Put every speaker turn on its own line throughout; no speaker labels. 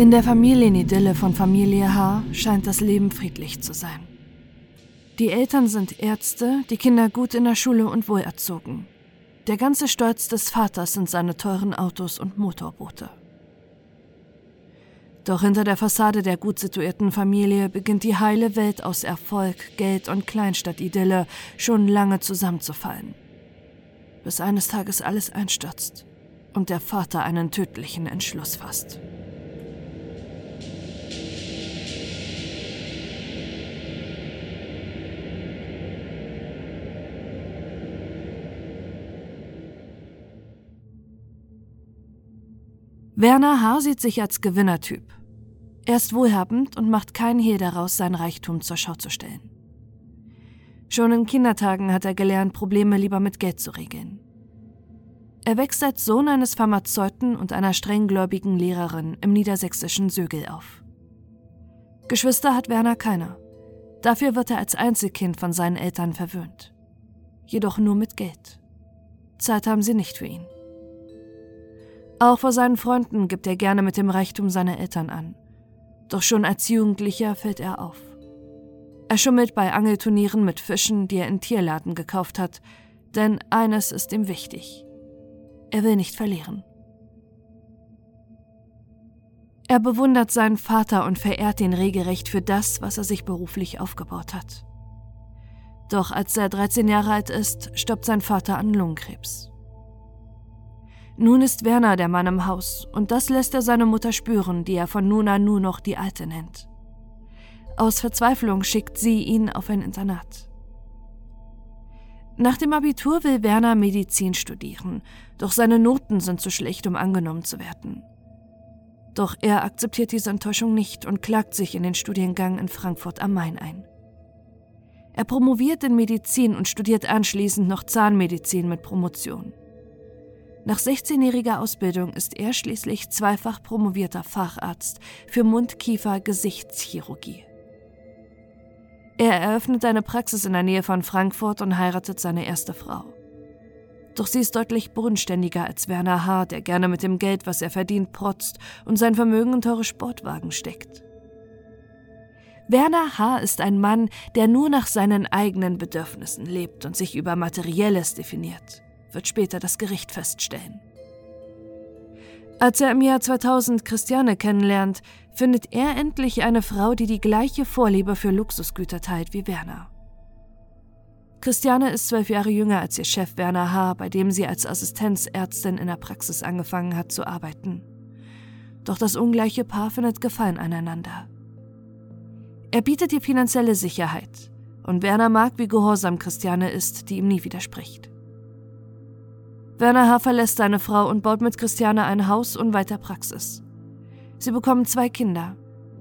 In der Familienidylle von Familie H scheint das Leben friedlich zu sein. Die Eltern sind Ärzte, die Kinder gut in der Schule und wohlerzogen. Der ganze Stolz des Vaters sind seine teuren Autos und Motorboote. Doch hinter der Fassade der gut situierten Familie beginnt die heile Welt aus Erfolg, Geld und Kleinstadtidylle schon lange zusammenzufallen. Bis eines Tages alles einstürzt und der Vater einen tödlichen Entschluss fasst. Werner H. sieht sich als Gewinnertyp. Er ist wohlhabend und macht keinen Hehl daraus, sein Reichtum zur Schau zu stellen. Schon in Kindertagen hat er gelernt, Probleme lieber mit Geld zu regeln. Er wächst als Sohn eines Pharmazeuten und einer strenggläubigen Lehrerin im niedersächsischen Sögel auf. Geschwister hat Werner keine. Dafür wird er als Einzelkind von seinen Eltern verwöhnt. Jedoch nur mit Geld. Zeit haben sie nicht für ihn. Auch vor seinen Freunden gibt er gerne mit dem Reichtum seiner Eltern an. Doch schon als Jugendlicher fällt er auf. Er schummelt bei Angelturnieren mit Fischen, die er in Tierladen gekauft hat, denn eines ist ihm wichtig. Er will nicht verlieren. Er bewundert seinen Vater und verehrt ihn regelrecht für das, was er sich beruflich aufgebaut hat. Doch als er 13 Jahre alt ist, stirbt sein Vater an Lungenkrebs. Nun ist Werner der Mann im Haus, und das lässt er seine Mutter spüren, die er von nun an nur noch die Alte nennt. Aus Verzweiflung schickt sie ihn auf ein Internat. Nach dem Abitur will Werner Medizin studieren, doch seine Noten sind zu schlecht, um angenommen zu werden. Doch er akzeptiert diese Enttäuschung nicht und klagt sich in den Studiengang in Frankfurt am Main ein. Er promoviert in Medizin und studiert anschließend noch Zahnmedizin mit Promotion. Nach 16-jähriger Ausbildung ist er schließlich zweifach promovierter Facharzt für Mund-Kiefer-Gesichtschirurgie. Er eröffnet eine Praxis in der Nähe von Frankfurt und heiratet seine erste Frau. Doch sie ist deutlich bodenständiger als Werner H., der gerne mit dem Geld, was er verdient, protzt und sein Vermögen in teure Sportwagen steckt. Werner H. ist ein Mann, der nur nach seinen eigenen Bedürfnissen lebt und sich über Materielles definiert wird später das Gericht feststellen. Als er im Jahr 2000 Christiane kennenlernt, findet er endlich eine Frau, die die gleiche Vorliebe für Luxusgüter teilt wie Werner. Christiane ist zwölf Jahre jünger als ihr Chef Werner H., bei dem sie als Assistenzärztin in der Praxis angefangen hat zu arbeiten. Doch das ungleiche Paar findet Gefallen aneinander. Er bietet ihr finanzielle Sicherheit, und Werner mag, wie gehorsam Christiane ist, die ihm nie widerspricht. Werner H. verlässt seine Frau und baut mit Christiane ein Haus und weiter Praxis. Sie bekommen zwei Kinder,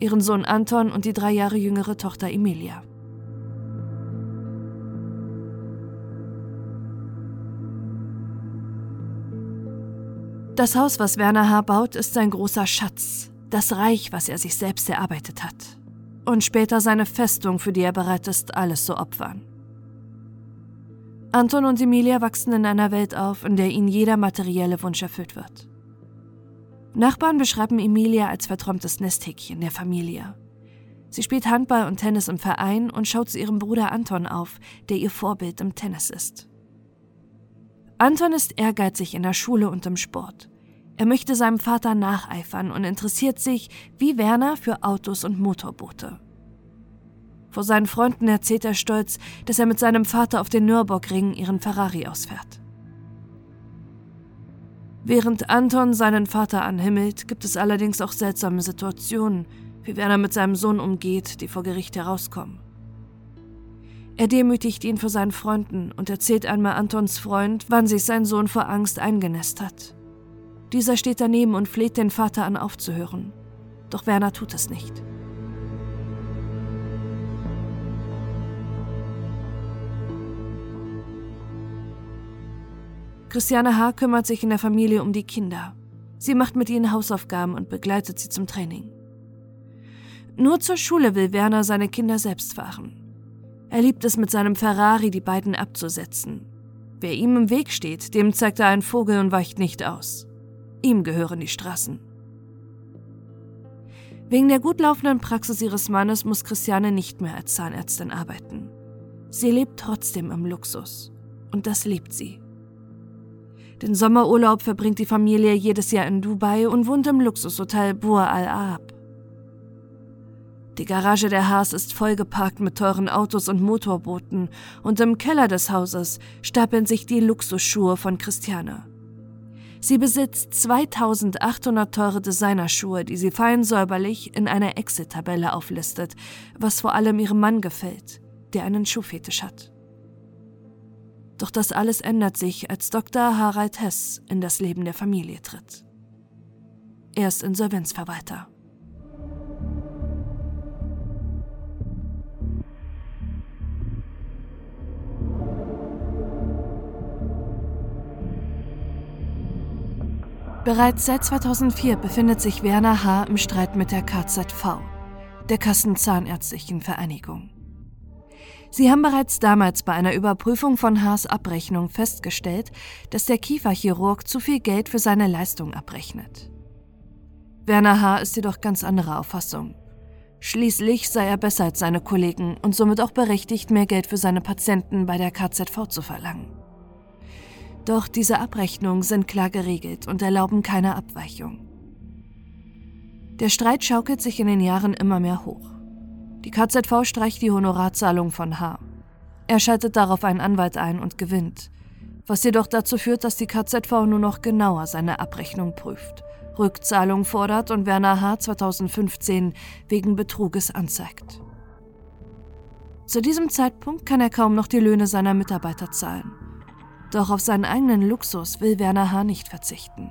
ihren Sohn Anton und die drei Jahre jüngere Tochter Emilia. Das Haus, was Werner H. baut, ist sein großer Schatz, das Reich, was er sich selbst erarbeitet hat. Und später seine Festung, für die er bereit ist, alles zu opfern. Anton und Emilia wachsen in einer Welt auf, in der ihnen jeder materielle Wunsch erfüllt wird. Nachbarn beschreiben Emilia als verträumtes Nesthäkchen der Familie. Sie spielt Handball und Tennis im Verein und schaut zu ihrem Bruder Anton auf, der ihr Vorbild im Tennis ist. Anton ist ehrgeizig in der Schule und im Sport. Er möchte seinem Vater nacheifern und interessiert sich, wie Werner, für Autos und Motorboote. Vor seinen Freunden erzählt er stolz, dass er mit seinem Vater auf den Nürburgring ihren Ferrari ausfährt. Während Anton seinen Vater anhimmelt, gibt es allerdings auch seltsame Situationen, wie Werner mit seinem Sohn umgeht, die vor Gericht herauskommen. Er demütigt ihn vor seinen Freunden und erzählt einmal Antons Freund, wann sich sein Sohn vor Angst eingenässt hat. Dieser steht daneben und fleht den Vater an aufzuhören. Doch Werner tut es nicht. Christiane H. kümmert sich in der Familie um die Kinder. Sie macht mit ihnen Hausaufgaben und begleitet sie zum Training. Nur zur Schule will Werner seine Kinder selbst fahren. Er liebt es, mit seinem Ferrari die beiden abzusetzen. Wer ihm im Weg steht, dem zeigt er einen Vogel und weicht nicht aus. Ihm gehören die Straßen. Wegen der gut laufenden Praxis ihres Mannes muss Christiane nicht mehr als Zahnärztin arbeiten. Sie lebt trotzdem im Luxus. Und das liebt sie. Den Sommerurlaub verbringt die Familie jedes Jahr in Dubai und wohnt im Luxushotel Bur Al Arab. Die Garage der Haas ist vollgeparkt mit teuren Autos und Motorbooten und im Keller des Hauses stapeln sich die Luxusschuhe von Christiane. Sie besitzt 2800 teure Designerschuhe, die sie fein säuberlich in einer Exit-Tabelle auflistet, was vor allem ihrem Mann gefällt, der einen Schuhfetisch hat. Doch das alles ändert sich, als Dr. Harald Hess in das Leben der Familie tritt. Er ist Insolvenzverwalter. Bereits seit 2004 befindet sich Werner H. im Streit mit der KZV, der Kassenzahnärztlichen Vereinigung. Sie haben bereits damals bei einer Überprüfung von Haas Abrechnung festgestellt, dass der Kieferchirurg zu viel Geld für seine Leistung abrechnet. Werner H. ist jedoch ganz anderer Auffassung. Schließlich sei er besser als seine Kollegen und somit auch berechtigt, mehr Geld für seine Patienten bei der KZV zu verlangen. Doch diese Abrechnungen sind klar geregelt und erlauben keine Abweichung. Der Streit schaukelt sich in den Jahren immer mehr hoch. Die KZV streicht die Honorarzahlung von H. Er schaltet darauf einen Anwalt ein und gewinnt, was jedoch dazu führt, dass die KZV nur noch genauer seine Abrechnung prüft, Rückzahlung fordert und Werner H. 2015 wegen Betruges anzeigt. Zu diesem Zeitpunkt kann er kaum noch die Löhne seiner Mitarbeiter zahlen doch auf seinen eigenen Luxus will Werner H. nicht verzichten.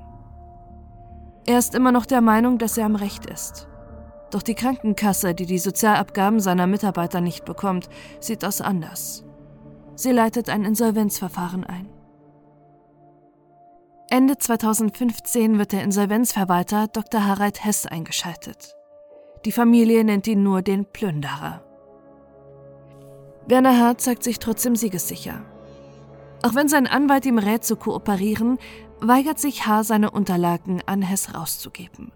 Er ist immer noch der Meinung, dass er am Recht ist. Doch die Krankenkasse, die die Sozialabgaben seiner Mitarbeiter nicht bekommt, sieht das anders. Sie leitet ein Insolvenzverfahren ein. Ende 2015 wird der Insolvenzverwalter Dr. Harald Hess eingeschaltet. Die Familie nennt ihn nur den Plünderer. Werner H. zeigt sich trotzdem siegessicher. Auch wenn sein Anwalt ihm rät zu kooperieren, weigert sich H. seine Unterlagen an Hess rauszugeben.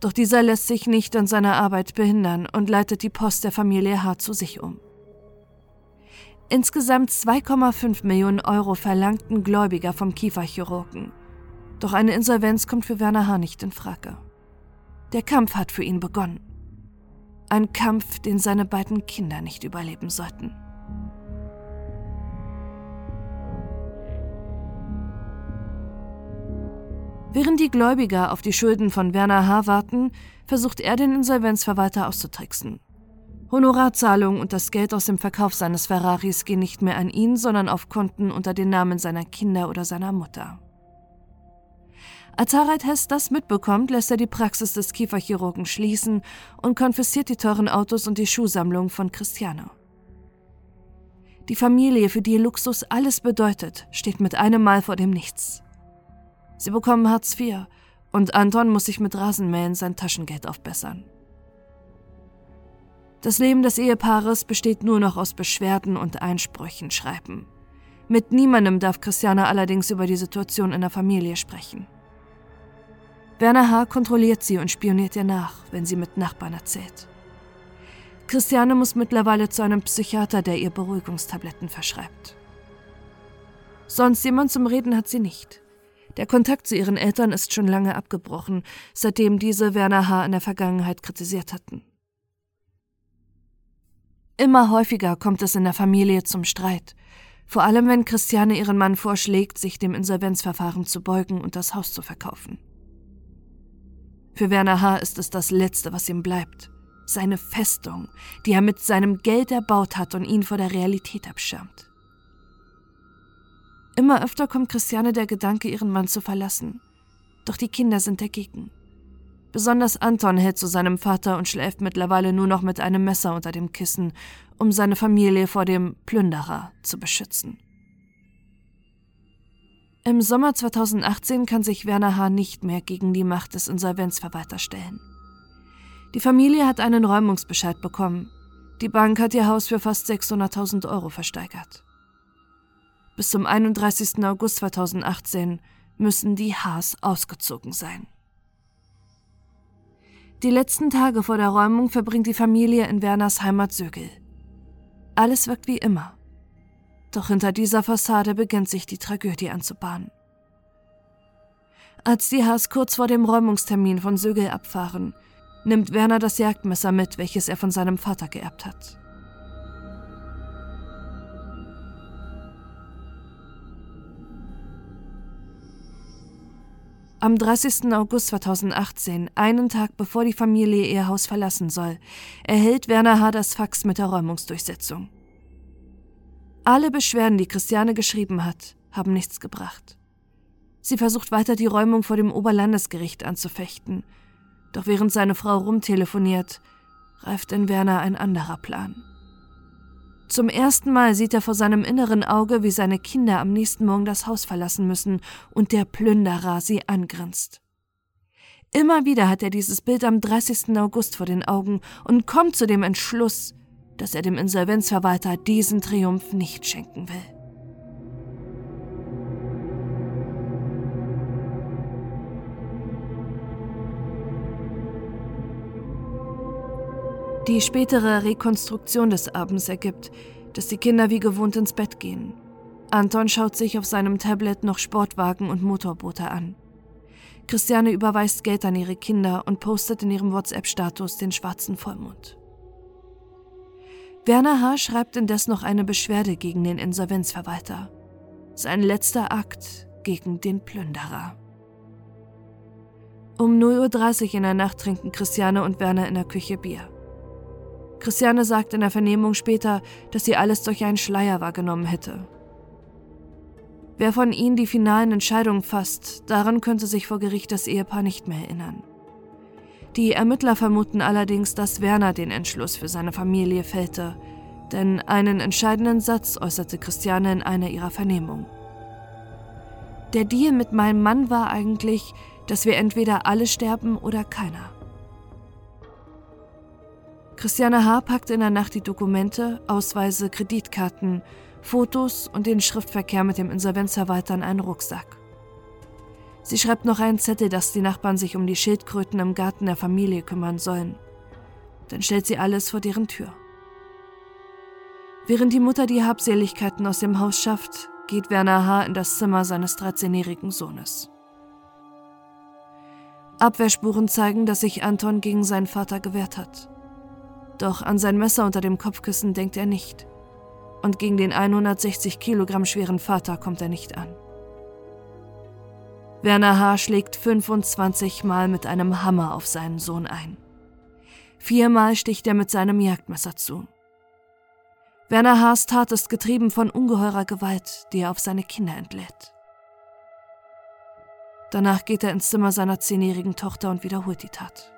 Doch dieser lässt sich nicht an seiner Arbeit behindern und leitet die Post der Familie H. zu sich um. Insgesamt 2,5 Millionen Euro verlangten Gläubiger vom Kieferchirurgen. Doch eine Insolvenz kommt für Werner H. nicht in Frage. Der Kampf hat für ihn begonnen. Ein Kampf, den seine beiden Kinder nicht überleben sollten. Während die Gläubiger auf die Schulden von Werner H. warten, versucht er den Insolvenzverwalter auszutricksen. Honorarzahlung und das Geld aus dem Verkauf seines Ferraris gehen nicht mehr an ihn, sondern auf Konten unter den Namen seiner Kinder oder seiner Mutter. Als Harald Hess das mitbekommt, lässt er die Praxis des Kieferchirurgen schließen und konfisziert die teuren Autos und die Schuhsammlung von Christiane. Die Familie, für die Luxus alles bedeutet, steht mit einem Mal vor dem Nichts. Sie bekommen Hartz IV und Anton muss sich mit Rasenmähen sein Taschengeld aufbessern. Das Leben des Ehepaares besteht nur noch aus Beschwerden und Einsprüchen schreiben. Mit niemandem darf Christiane allerdings über die Situation in der Familie sprechen. Werner H. kontrolliert sie und spioniert ihr nach, wenn sie mit Nachbarn erzählt. Christiane muss mittlerweile zu einem Psychiater, der ihr Beruhigungstabletten verschreibt. Sonst jemand zum Reden hat sie nicht. Der Kontakt zu ihren Eltern ist schon lange abgebrochen, seitdem diese Werner H. in der Vergangenheit kritisiert hatten. Immer häufiger kommt es in der Familie zum Streit, vor allem wenn Christiane ihren Mann vorschlägt, sich dem Insolvenzverfahren zu beugen und das Haus zu verkaufen. Für Werner H. ist es das Letzte, was ihm bleibt. Seine Festung, die er mit seinem Geld erbaut hat und ihn vor der Realität abschirmt. Immer öfter kommt Christiane der Gedanke, ihren Mann zu verlassen. Doch die Kinder sind dagegen. Besonders Anton hält zu seinem Vater und schläft mittlerweile nur noch mit einem Messer unter dem Kissen, um seine Familie vor dem Plünderer zu beschützen. Im Sommer 2018 kann sich Werner H. nicht mehr gegen die Macht des Insolvenzverwalters stellen. Die Familie hat einen Räumungsbescheid bekommen. Die Bank hat ihr Haus für fast 600.000 Euro versteigert. Bis zum 31. August 2018 müssen die Haas ausgezogen sein. Die letzten Tage vor der Räumung verbringt die Familie in Werners Heimat Sögel. Alles wirkt wie immer. Doch hinter dieser Fassade beginnt sich die Tragödie anzubahnen. Als die Haas kurz vor dem Räumungstermin von Sögel abfahren, nimmt Werner das Jagdmesser mit, welches er von seinem Vater geerbt hat. Am 30. August 2018, einen Tag bevor die Familie ihr Haus verlassen soll, erhält Werner H. das Fax mit der Räumungsdurchsetzung. Alle Beschwerden, die Christiane geschrieben hat, haben nichts gebracht. Sie versucht weiter die Räumung vor dem Oberlandesgericht anzufechten, doch während seine Frau rumtelefoniert, reift in Werner ein anderer Plan. Zum ersten Mal sieht er vor seinem inneren Auge, wie seine Kinder am nächsten Morgen das Haus verlassen müssen und der Plünderer sie angrinst. Immer wieder hat er dieses Bild am 30. August vor den Augen und kommt zu dem Entschluss, dass er dem Insolvenzverwalter diesen Triumph nicht schenken will. Die spätere Rekonstruktion des Abends ergibt, dass die Kinder wie gewohnt ins Bett gehen. Anton schaut sich auf seinem Tablet noch Sportwagen und Motorboote an. Christiane überweist Geld an ihre Kinder und postet in ihrem WhatsApp-Status den schwarzen Vollmond. Werner H. schreibt indes noch eine Beschwerde gegen den Insolvenzverwalter. Sein letzter Akt gegen den Plünderer. Um 0.30 Uhr in der Nacht trinken Christiane und Werner in der Küche Bier. Christiane sagt in der Vernehmung später, dass sie alles durch einen Schleier wahrgenommen hätte. Wer von ihnen die finalen Entscheidungen fasst, daran könnte sich vor Gericht das Ehepaar nicht mehr erinnern. Die Ermittler vermuten allerdings, dass Werner den Entschluss für seine Familie fällte, denn einen entscheidenden Satz äußerte Christiane in einer ihrer Vernehmungen. Der Deal mit meinem Mann war eigentlich, dass wir entweder alle sterben oder keiner. Christiane H. packte in der Nacht die Dokumente, Ausweise, Kreditkarten, Fotos und den Schriftverkehr mit dem Insolvenzverwalter in einen Rucksack. Sie schreibt noch einen Zettel, dass die Nachbarn sich um die Schildkröten im Garten der Familie kümmern sollen. Dann stellt sie alles vor deren Tür. Während die Mutter die Habseligkeiten aus dem Haus schafft, geht Werner H. in das Zimmer seines 13-jährigen Sohnes. Abwehrspuren zeigen, dass sich Anton gegen seinen Vater gewehrt hat. Doch an sein Messer unter dem Kopfkissen denkt er nicht. Und gegen den 160 Kilogramm schweren Vater kommt er nicht an. Werner H. schlägt 25 Mal mit einem Hammer auf seinen Sohn ein. Viermal sticht er mit seinem Jagdmesser zu. Werner Haas Tat ist getrieben von ungeheurer Gewalt, die er auf seine Kinder entlädt. Danach geht er ins Zimmer seiner zehnjährigen Tochter und wiederholt die Tat.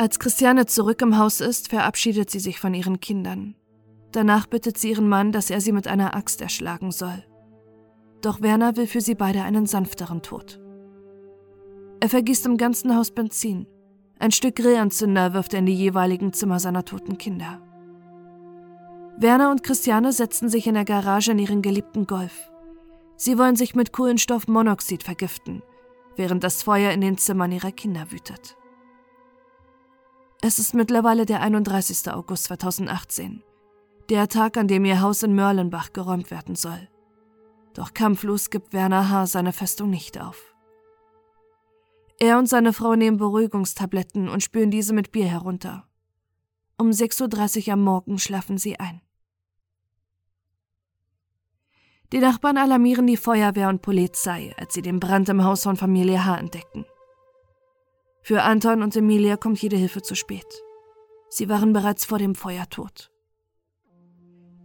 Als Christiane zurück im Haus ist, verabschiedet sie sich von ihren Kindern. Danach bittet sie ihren Mann, dass er sie mit einer Axt erschlagen soll. Doch Werner will für sie beide einen sanfteren Tod. Er vergießt im ganzen Haus Benzin. Ein Stück Grillanzünder wirft er in die jeweiligen Zimmer seiner toten Kinder. Werner und Christiane setzen sich in der Garage in ihren geliebten Golf. Sie wollen sich mit Kohlenstoffmonoxid vergiften, während das Feuer in den Zimmern ihrer Kinder wütet. Es ist mittlerweile der 31. August 2018, der Tag, an dem ihr Haus in Mörlenbach geräumt werden soll. Doch kampflos gibt Werner H. seine Festung nicht auf. Er und seine Frau nehmen Beruhigungstabletten und spüren diese mit Bier herunter. Um 6.30 Uhr am Morgen schlafen sie ein. Die Nachbarn alarmieren die Feuerwehr und Polizei, als sie den Brand im Haus von Familie H. entdecken. Für Anton und Emilia kommt jede Hilfe zu spät. Sie waren bereits vor dem Feuer tot.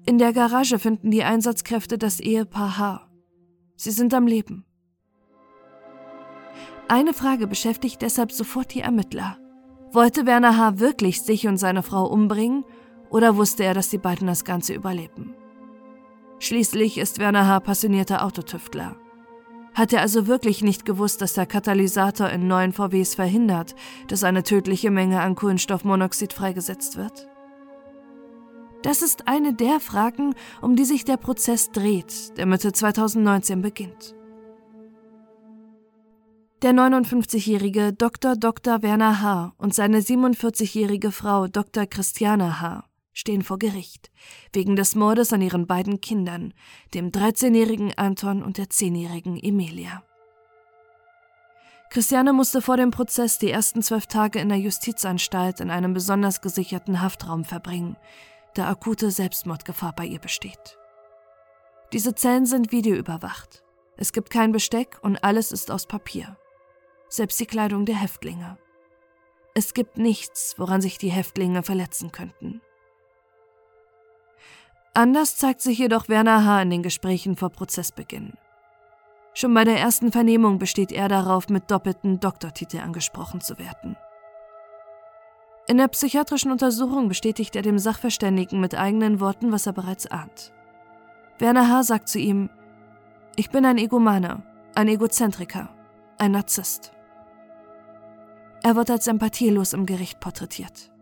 In der Garage finden die Einsatzkräfte das Ehepaar H. Sie sind am Leben. Eine Frage beschäftigt deshalb sofort die Ermittler. Wollte Werner H. wirklich sich und seine Frau umbringen oder wusste er, dass die beiden das Ganze überleben? Schließlich ist Werner H. passionierter Autotüftler. Hat er also wirklich nicht gewusst, dass der Katalysator in neuen VWs verhindert, dass eine tödliche Menge an Kohlenstoffmonoxid freigesetzt wird? Das ist eine der Fragen, um die sich der Prozess dreht, der Mitte 2019 beginnt. Der 59-jährige Dr. Dr. Werner H. und seine 47-jährige Frau Dr. Christiane H. stehen vor Gericht wegen des Mordes an ihren beiden Kindern, dem 13-jährigen Anton und der 10-jährigen Emilia. Christiane musste vor dem Prozess die ersten zwölf Tage in der Justizanstalt in einem besonders gesicherten Haftraum verbringen, da akute Selbstmordgefahr bei ihr besteht. Diese Zellen sind videoüberwacht. Es gibt kein Besteck und alles ist aus Papier. Selbst die Kleidung der Häftlinge. Es gibt nichts, woran sich die Häftlinge verletzen könnten. Anders zeigt sich jedoch Werner H. in den Gesprächen vor Prozessbeginn. Schon bei der ersten Vernehmung besteht er darauf, mit doppelten Doktortitel angesprochen zu werden. In der psychiatrischen Untersuchung bestätigt er dem Sachverständigen mit eigenen Worten, was er bereits ahnt. Werner H. sagt zu ihm, ich bin ein Egomane, ein Egozentriker, ein Narzisst. Er wird als empathielos im Gericht porträtiert.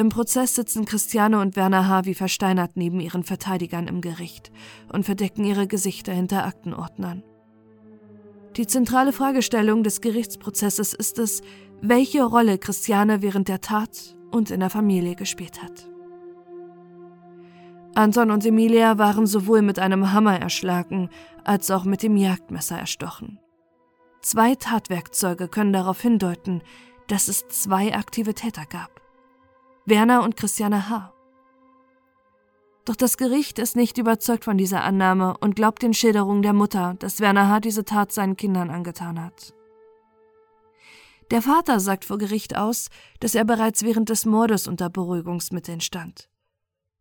Im Prozess sitzen Christiane und Werner H. wie versteinert neben ihren Verteidigern im Gericht und verdecken ihre Gesichter hinter Aktenordnern. Die zentrale Fragestellung des Gerichtsprozesses ist es, welche Rolle Christiane während der Tat und in der Familie gespielt hat. Anton und Emilia waren sowohl mit einem Hammer erschlagen als auch mit dem Jagdmesser erstochen. Zwei Tatwerkzeuge können darauf hindeuten, dass es zwei aktive Täter gab. Werner und Christiane H. Doch das Gericht ist nicht überzeugt von dieser Annahme und glaubt den Schilderungen der Mutter, dass Werner H. diese Tat seinen Kindern angetan hat. Der Vater sagt vor Gericht aus, dass er bereits während des Mordes unter Beruhigungsmitteln stand.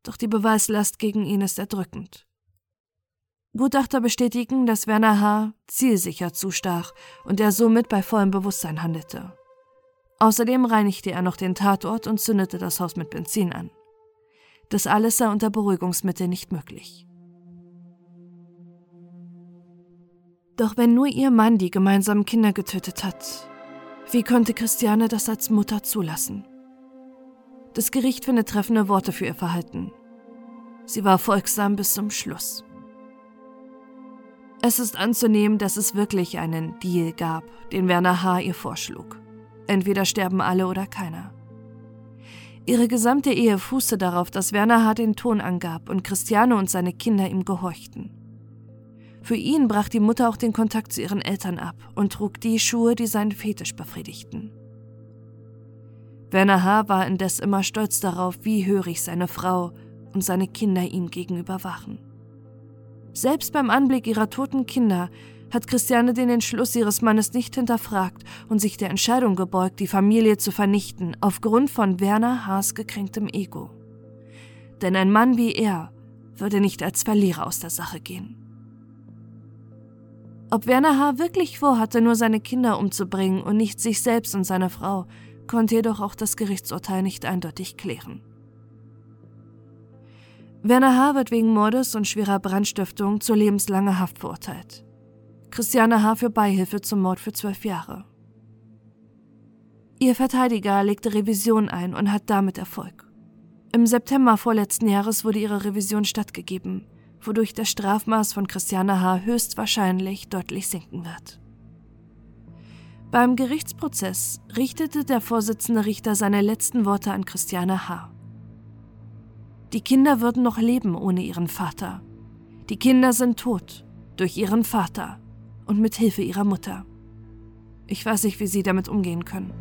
Doch die Beweislast gegen ihn ist erdrückend. Gutachter bestätigen, dass Werner H. zielsicher zustach und er somit bei vollem Bewusstsein handelte. Außerdem reinigte er noch den Tatort und zündete das Haus mit Benzin an. Das alles sei unter Beruhigungsmittel nicht möglich. Doch wenn nur ihr Mann die gemeinsamen Kinder getötet hat, wie konnte Christiane das als Mutter zulassen? Das Gericht findet treffende Worte für ihr Verhalten. Sie war folgsam bis zum Schluss. Es ist anzunehmen, dass es wirklich einen Deal gab, den Werner H. ihr vorschlug. Entweder sterben alle oder keiner. Ihre gesamte Ehe fußte darauf, dass Werner H. den Ton angab und Christiane und seine Kinder ihm gehorchten. Für ihn brach die Mutter auch den Kontakt zu ihren Eltern ab und trug die Schuhe, die seinen Fetisch befriedigten. Werner H. war indes immer stolz darauf, wie hörig seine Frau und seine Kinder ihm gegenüber waren. Selbst beim Anblick ihrer toten Kinder hat Christiane den Entschluss ihres Mannes nicht hinterfragt und sich der Entscheidung gebeugt, die Familie zu vernichten, aufgrund von Werner Haas gekränktem Ego. Denn ein Mann wie er würde nicht als Verlierer aus der Sache gehen. Ob Werner H. wirklich vorhatte, nur seine Kinder umzubringen und nicht sich selbst und seine Frau, konnte jedoch auch das Gerichtsurteil nicht eindeutig klären. Werner H. wird wegen Mordes und schwerer Brandstiftung zu lebenslanger Haft verurteilt. Christiane H. für Beihilfe zum Mord für zwölf Jahre. Ihr Verteidiger legte Revision ein und hat damit Erfolg. Im September vorletzten Jahres wurde ihre Revision stattgegeben wodurch das Strafmaß von Christiane H. höchstwahrscheinlich deutlich sinken wird. Beim Gerichtsprozess richtete der Vorsitzende Richter seine letzten Worte an Christiane H. Die Kinder würden noch leben ohne ihren Vater. Die Kinder sind tot durch ihren Vater und mit Hilfe ihrer Mutter. Ich weiß nicht, wie sie damit umgehen können.